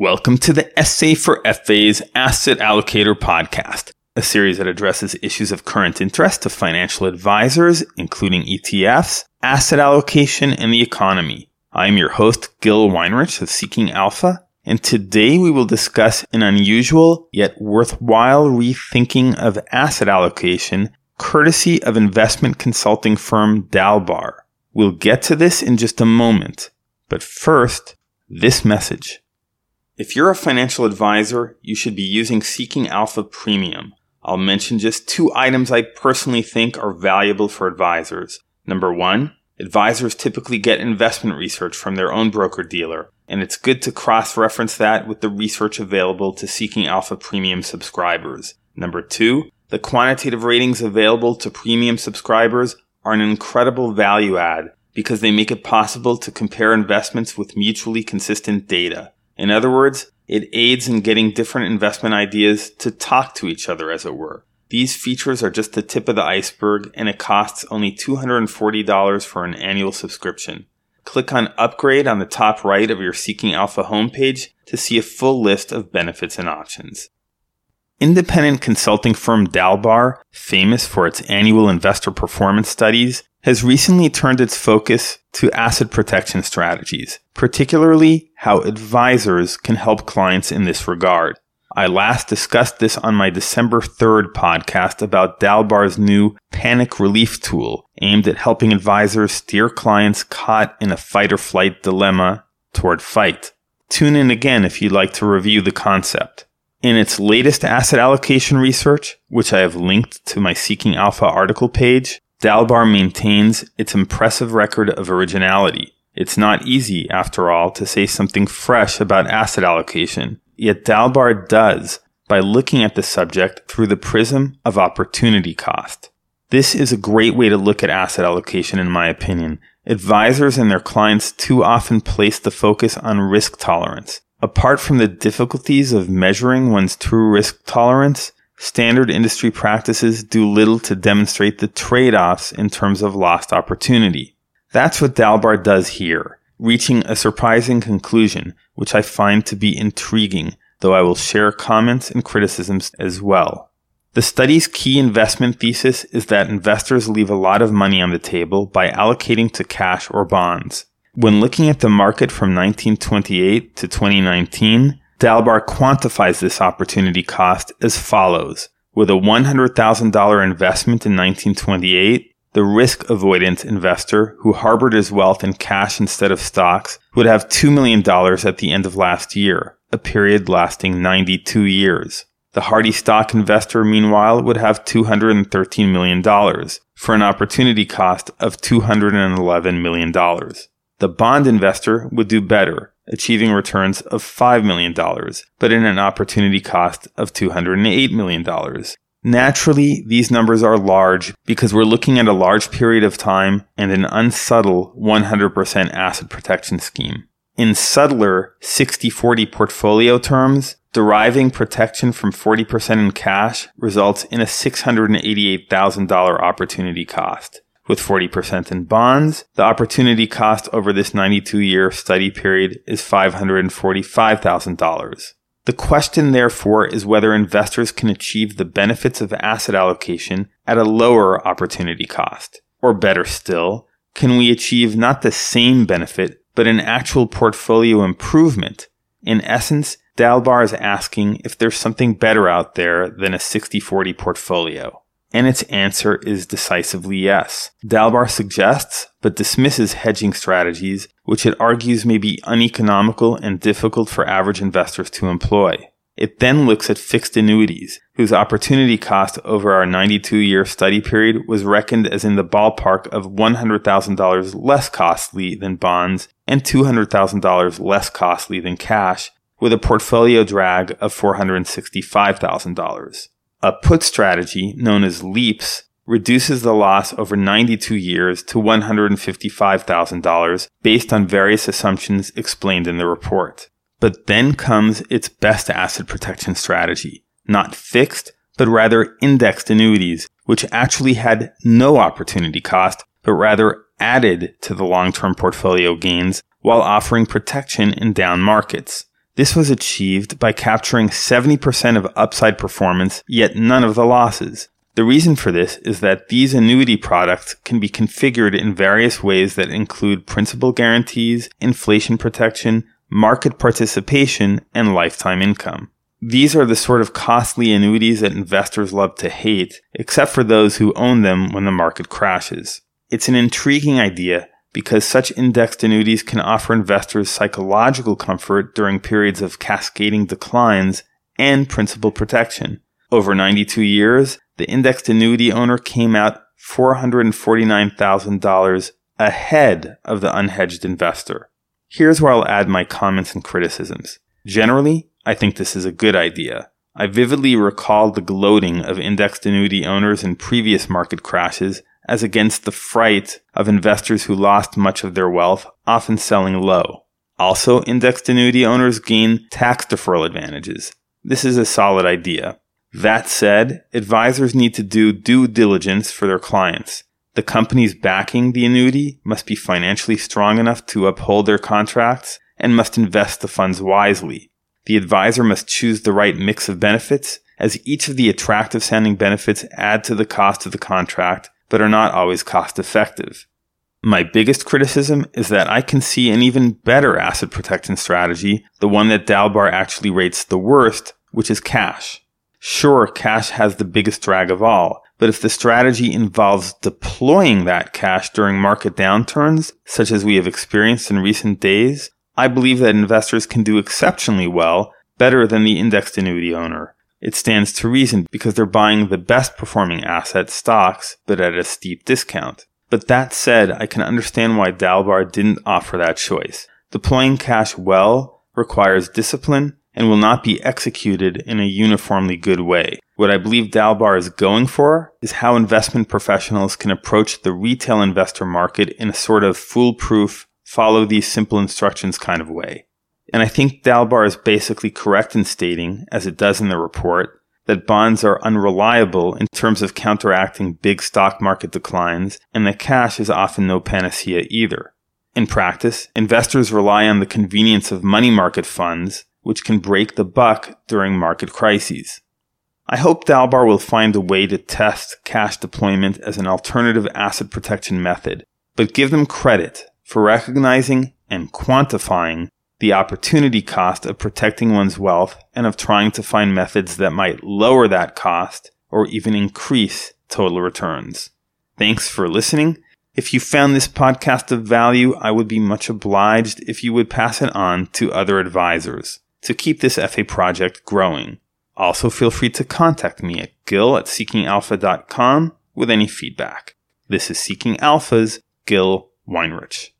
Welcome to the SA for FA's Asset Allocator podcast, a series that addresses issues of current interest to financial advisors, including ETFs, asset allocation, and the economy. I'm your host, Gil Weinrich of Seeking Alpha, and today we will discuss an unusual yet worthwhile rethinking of asset allocation courtesy of investment consulting firm Dalbar. We'll get to this in just a moment, but first, this message. If you're a financial advisor, you should be using Seeking Alpha Premium. I'll mention just two items I personally think are valuable for advisors. Number one, advisors typically get investment research from their own broker dealer, and it's good to cross reference that with the research available to Seeking Alpha Premium subscribers. Number two, the quantitative ratings available to premium subscribers are an incredible value add because they make it possible to compare investments with mutually consistent data. In other words, it aids in getting different investment ideas to talk to each other, as it were. These features are just the tip of the iceberg, and it costs only $240 for an annual subscription. Click on Upgrade on the top right of your Seeking Alpha homepage to see a full list of benefits and options. Independent consulting firm Dalbar, famous for its annual investor performance studies, has recently turned its focus to asset protection strategies, particularly how advisors can help clients in this regard. I last discussed this on my December 3rd podcast about Dalbar's new panic relief tool aimed at helping advisors steer clients caught in a fight or flight dilemma toward fight. Tune in again if you'd like to review the concept. In its latest asset allocation research, which I have linked to my Seeking Alpha article page, Dalbar maintains its impressive record of originality. It's not easy, after all, to say something fresh about asset allocation, yet Dalbar does by looking at the subject through the prism of opportunity cost. This is a great way to look at asset allocation, in my opinion. Advisors and their clients too often place the focus on risk tolerance. Apart from the difficulties of measuring one's true risk tolerance, standard industry practices do little to demonstrate the trade offs in terms of lost opportunity. That's what Dalbar does here, reaching a surprising conclusion, which I find to be intriguing, though I will share comments and criticisms as well. The study's key investment thesis is that investors leave a lot of money on the table by allocating to cash or bonds. When looking at the market from 1928 to 2019, Dalbar quantifies this opportunity cost as follows. With a $100,000 investment in 1928, the risk avoidance investor who harbored his wealth in cash instead of stocks would have $2 million at the end of last year, a period lasting 92 years. The hardy stock investor, meanwhile, would have $213 million for an opportunity cost of $211 million. The bond investor would do better, achieving returns of $5 million, but in an opportunity cost of $208 million. Naturally, these numbers are large because we're looking at a large period of time and an unsubtle 100% asset protection scheme. In subtler 60-40 portfolio terms, deriving protection from 40% in cash results in a $688,000 opportunity cost with 40% in bonds. The opportunity cost over this 92 year study period is $545,000. The question, therefore, is whether investors can achieve the benefits of asset allocation at a lower opportunity cost. Or better still, can we achieve not the same benefit, but an actual portfolio improvement? In essence, Dalbar is asking if there's something better out there than a 60-40 portfolio. And its answer is decisively yes. Dalbar suggests, but dismisses hedging strategies, which it argues may be uneconomical and difficult for average investors to employ. It then looks at fixed annuities, whose opportunity cost over our 92 year study period was reckoned as in the ballpark of $100,000 less costly than bonds and $200,000 less costly than cash, with a portfolio drag of $465,000. A put strategy, known as LEAPS, reduces the loss over 92 years to $155,000 based on various assumptions explained in the report. But then comes its best asset protection strategy, not fixed, but rather indexed annuities, which actually had no opportunity cost, but rather added to the long-term portfolio gains while offering protection in down markets. This was achieved by capturing 70% of upside performance, yet none of the losses. The reason for this is that these annuity products can be configured in various ways that include principal guarantees, inflation protection, market participation, and lifetime income. These are the sort of costly annuities that investors love to hate, except for those who own them when the market crashes. It's an intriguing idea because such indexed annuities can offer investors psychological comfort during periods of cascading declines and principal protection. Over 92 years, the indexed annuity owner came out $449,000 ahead of the unhedged investor. Here's where I'll add my comments and criticisms. Generally, I think this is a good idea. I vividly recall the gloating of indexed annuity owners in previous market crashes as against the fright of investors who lost much of their wealth, often selling low. Also, indexed annuity owners gain tax deferral advantages. This is a solid idea. That said, advisors need to do due diligence for their clients. The companies backing the annuity must be financially strong enough to uphold their contracts and must invest the funds wisely. The advisor must choose the right mix of benefits, as each of the attractive sounding benefits add to the cost of the contract, but are not always cost effective. My biggest criticism is that I can see an even better asset protection strategy, the one that Dalbar actually rates the worst, which is cash. Sure, cash has the biggest drag of all, but if the strategy involves deploying that cash during market downturns, such as we have experienced in recent days, I believe that investors can do exceptionally well, better than the indexed annuity owner. It stands to reason because they're buying the best performing asset stocks, but at a steep discount. But that said, I can understand why Dalbar didn't offer that choice. Deploying cash well requires discipline and will not be executed in a uniformly good way. What I believe Dalbar is going for is how investment professionals can approach the retail investor market in a sort of foolproof, follow these simple instructions kind of way. And I think Dalbar is basically correct in stating, as it does in the report, that bonds are unreliable in terms of counteracting big stock market declines, and that cash is often no panacea either. In practice, investors rely on the convenience of money market funds which can break the buck during market crises. I hope Dalbar will find a way to test cash deployment as an alternative asset protection method, but give them credit for recognizing and quantifying the opportunity cost of protecting one's wealth and of trying to find methods that might lower that cost or even increase total returns. Thanks for listening. If you found this podcast of value, I would be much obliged if you would pass it on to other advisors to keep this FA project growing. Also, feel free to contact me at gil at seekingalpha.com with any feedback. This is Seeking Alpha's Gil Weinrich.